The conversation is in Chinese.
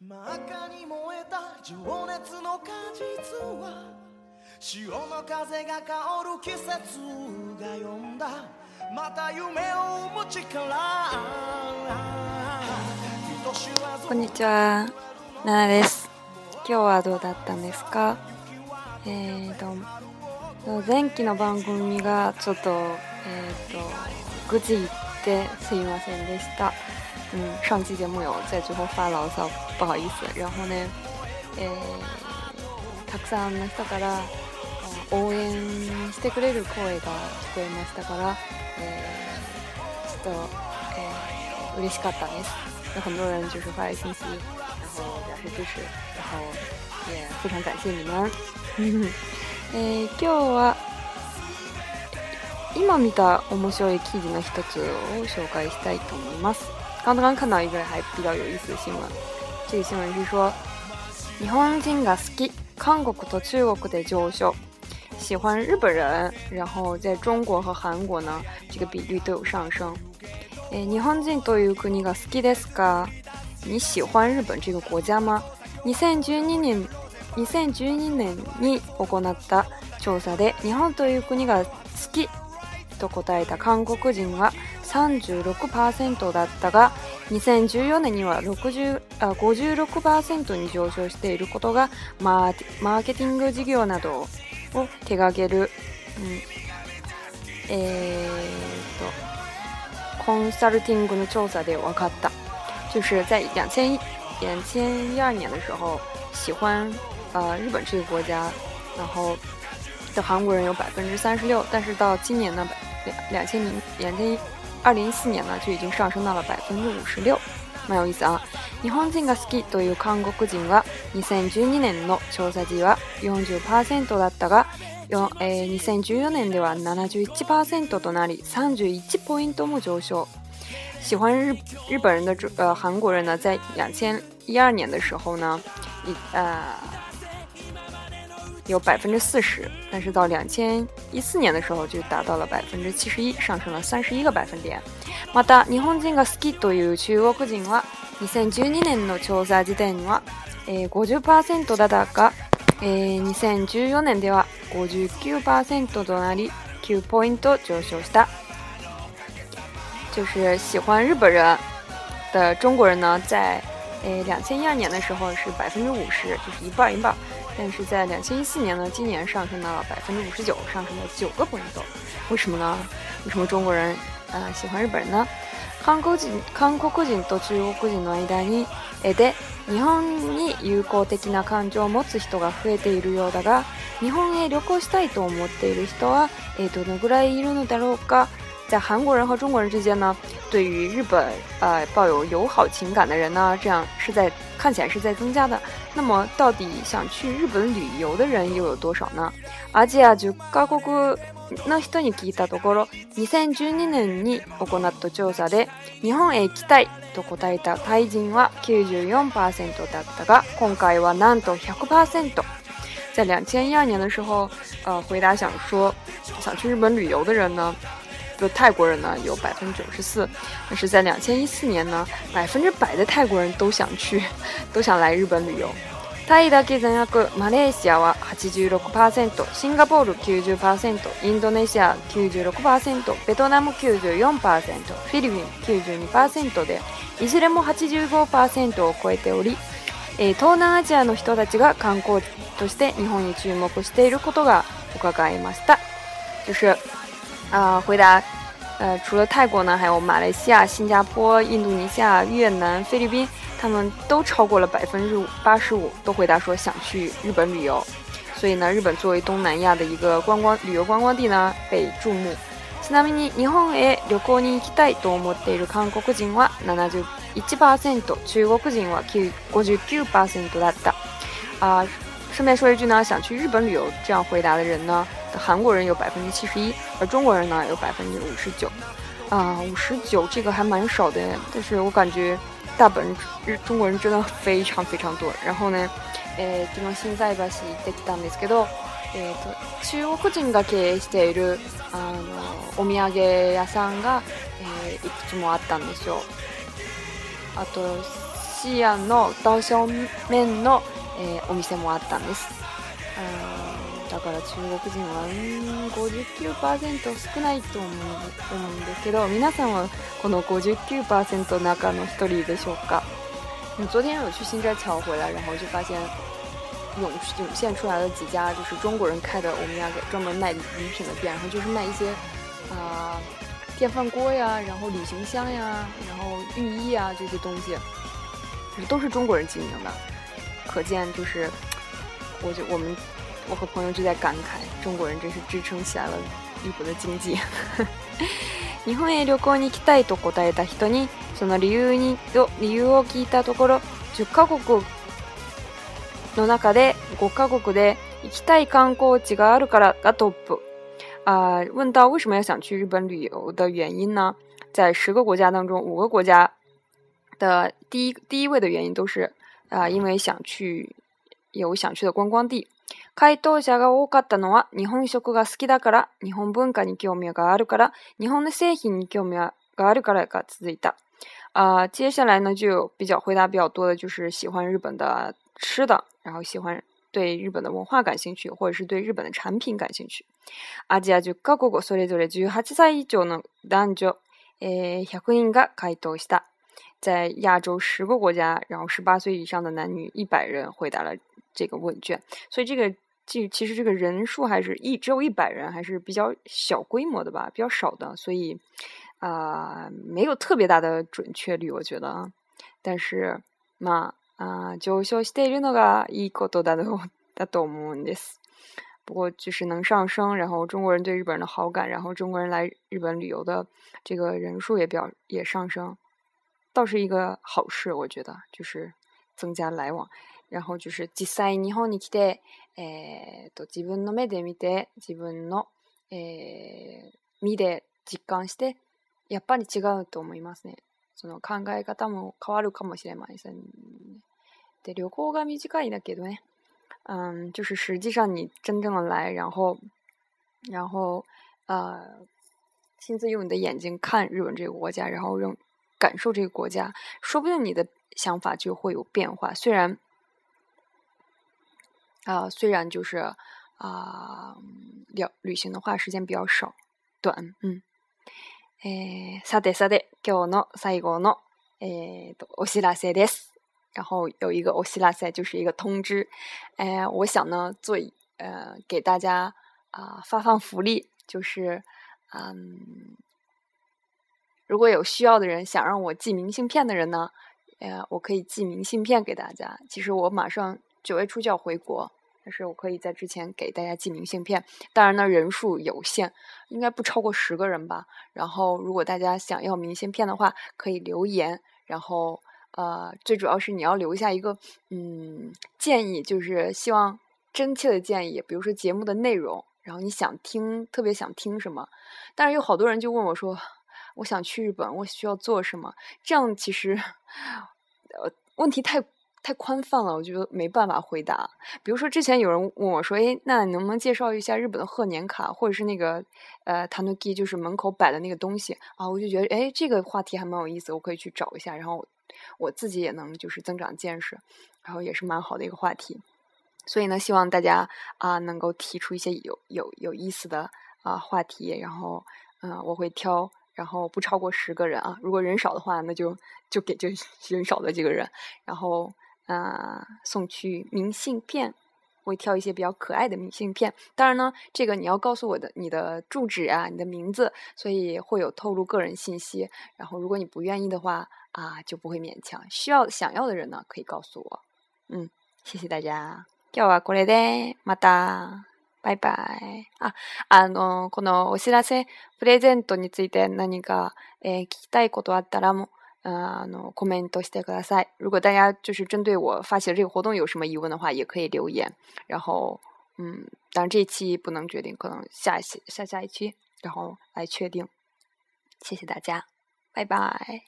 真赤に燃えた情熱の果実は潮の風が香る季節が呼んだまた夢を持ちかこんにちは、ななです今日はどうだったんですかえーと前期の番組がちょっとえーと愚痴言ってすいませんでした嗯，上期节目有在最後發牢騷，不好意思。然後ね、えー、たくさんの人から応援してくれる声が聞こえましたから、えー、ちょっと、えー、嬉しかったです。有很多人就是发来信息，然后表示支持，然后也非常感謝你们。えー、今日は今見た面白い記事の一つを紹介したいと思います。刚刚看到一个还比较有意思的新闻，这个新闻是说，日本人が好き、韓国と中国で上昇，喜欢日本人，然后在中国和韩国呢，这个比率都有上升。诶，日本人という国が好きですか？你喜欢日本这个国家吗？2012年2012年に行った調査で日本という国が好きと答えた韓国人は36%だったが2014年には60あ56%に上昇していることがマーケティング事業などを手掛ける、うん、えー、とコンサルティングの調査で分かった。就是在两千两千一二年的时候，喜欢呃日本这个国家，然后的韩国人有百分之三十六，但是到今年呢，两两千零两千二零一四年呢就已经上升到了百分之五十六。まあ、おいさ日本人が好きという韓国人は2012年の調査時は40%だったが、えー、2014年では71%となり31ポイントも上昇。喜欢日日本人的呃韩国人呢，在两千一二年的时候呢，一呃有百分之四十，但是到两千一四年的时候就达到了百分之七十一，上升了三十一个百分点。また、日本人が好きという中国人は、二千十二年の調査時点は、え、ーセンだったが、え、二千十四年では、五十となり、九ポイント上昇した。就是喜欢日本人的中国人呢，在呃两千一二年的时候是百分之五十，就是一半一半。但是在两千一四年呢，今年上升到了百分之五十九，上升了九个 point 为什么呢？为什么中国人啊、呃、喜欢日本呢？韓国人韓国人と中国人の間にで日本に友好的な感情を持つ人が増えているようだが日本へ旅行したいと思っている人は、えどのぐらいいるのだろうか在韩国人和中国人之间呢，对于日本，呃，抱有友好情感的人呢，这样是在看起来是在增加的。那么，到底想去日本旅游的人又有多少呢？而且啊，十か国の人に聞いたところ、二千十二年に行った調査で、日本行きたいと答えたタイ人は九十だったが、今回はなんと百パー在两千一二年的时候，呃，回答想说想去日本旅游的人呢？就泰国人呢有百分之九十四，但是在两千一四年呢，百分之百的泰国人都想去，都想来日本旅游。タイだけじゃなく、マレーシアは86%、シンガポール90%、インドネシア96%、ベトナム94%、フィリピン92%で、いずれも85%を超えており、えー、東南アジアの人たちが観光として日本に注目していることが伺いました。就是啊，回答，呃，除了泰国呢，还有马来西亚、新加坡、印度尼西亚、越南、菲律宾，他们都超过了百分之八十五，都回答说想去日本旅游。所以呢，日本作为东南亚的一个观光旅游观光地呢，被注目。ちなみに、日本へ旅行に行きたいと思っている韓国人は七十一パーセント、中国人は九五十九パだった。啊，顺便说一句呢，想去日本旅游这样回答的人呢。韩国人有百分之七十一，而中国人呢有百分之五十九。啊，五十九这个还蛮少的，但是我感觉大本日中国人真的非常非常多。然后呢，えー、昨日新在橋行ってきたんですけど、えーと、中国人が経営しているあのお土産屋さんが、えー、いくつもあったんですよ。あと西安の道小麺の、えー、お店もあったんです。あだから中国人は59%少ないと思うんですけど、皆さんはこの59%中の一人でしょうか？你昨天有去新街桥回来，然后就发现涌涌现出来了几家就是中国人开的欧米亚专门卖礼品的店，然后就是卖一些啊电饭锅呀，然后旅行箱呀，然后浴衣啊这些东西，都是中国人经营的，可见就是我就我们。我和朋友就在感慨，中国人真是支撑起来了日本的经济。日本へ旅行に行きたいと答えた人にその理由にと理由を聞いたところ10カ国の中で五カ国で行きたい観光地があるからだと、啊，问到为什么要想去日本旅游的原因呢？在十个国家当中，五个国家的第一第一位的原因都是啊，因为想去有想去的观光地。回答者が多かったのは日本食が好きだから、日本文化に興味があるから、日本の製品に興味があるからが続いた。啊，接下来呢就比较回答比较多的就是喜欢日本的吃的，然后喜欢对日本的文化感兴趣，或者是对日本的产品感兴趣。アジア十カ国それぞれ18歳以上の男女100人が回答した。在亚洲十个国家，然后十八岁以上的男女一百人回答了这个问卷，所以这个。这其实这个人数还是一只有一百人，还是比较小规模的吧，比较少的，所以啊，没有特别大的准确率，我觉得。啊。但是，嘛，啊、就。上昇不过就是能上升，然后中国人对日本人的好感，然后中国人来日本旅游的这个人数也比较也上升，倒是一个好事，我觉得，就是增加来往，然后就是デザ日本に好て、えーと、自分の目で見て自分の、えー、身で実感してやっぱり違うと思いますね。その考え方も変わるかもしれません、で旅行が短いだけどね。嗯，就是实际上你真正的来，然后，然后，呃，亲自用你的眼睛看日本这个国家，然后用感受这个国家，说不定你的想法就会有变化。虽然啊，虽然就是啊，旅旅行的话时间比较少，短，嗯，诶，サデサデ、今日の、さ一我弄，诶、オシラセです。然后有一个オシラセ就是一个通知。诶，我想呢，做呃给大家啊发放福利，就是嗯，如果有需要的人想让我寄明信片的人呢，诶，我可以寄明信片给大家。其实我马上九月初就要回国。但是我可以在之前给大家寄明信片，当然呢，人数有限，应该不超过十个人吧。然后，如果大家想要明信片的话，可以留言。然后，呃，最主要是你要留下一个嗯建议，就是希望真切的建议，比如说节目的内容，然后你想听，特别想听什么。但是有好多人就问我说：“我想去日本，我需要做什么？”这样其实，呃，问题太。太宽泛了，我觉得没办法回答。比如说，之前有人问我说：“哎，那你能不能介绍一下日本的贺年卡，或者是那个呃，唐诺基，就是门口摆的那个东西？”啊，我就觉得，哎，这个话题还蛮有意思，我可以去找一下，然后我自己也能就是增长见识，然后也是蛮好的一个话题。所以呢，希望大家啊能够提出一些有有有意思的啊话题，然后嗯，我会挑，然后不超过十个人啊。如果人少的话，那就就给这 人少的几个人，然后。啊，送去明信片，会挑一些比较可爱的明信片。当然呢，这个你要告诉我的你的住址啊，你的名字，所以会有透露个人信息。然后，如果你不愿意的话，啊，就不会勉强。需要想要的人呢，可以告诉我。嗯，谢谢大家。今日はこれでまたバイバイ。あ、あのこのお知らせプレゼントについて何か聞きたいことあったらも。啊那 o c o m m e n t to s e 如果大家就是针对我发起的这个活动有什么疑问的话，也可以留言。然后，嗯，当然这一期不能决定，可能下一期、下下一期，然后来确定。谢谢大家，拜拜。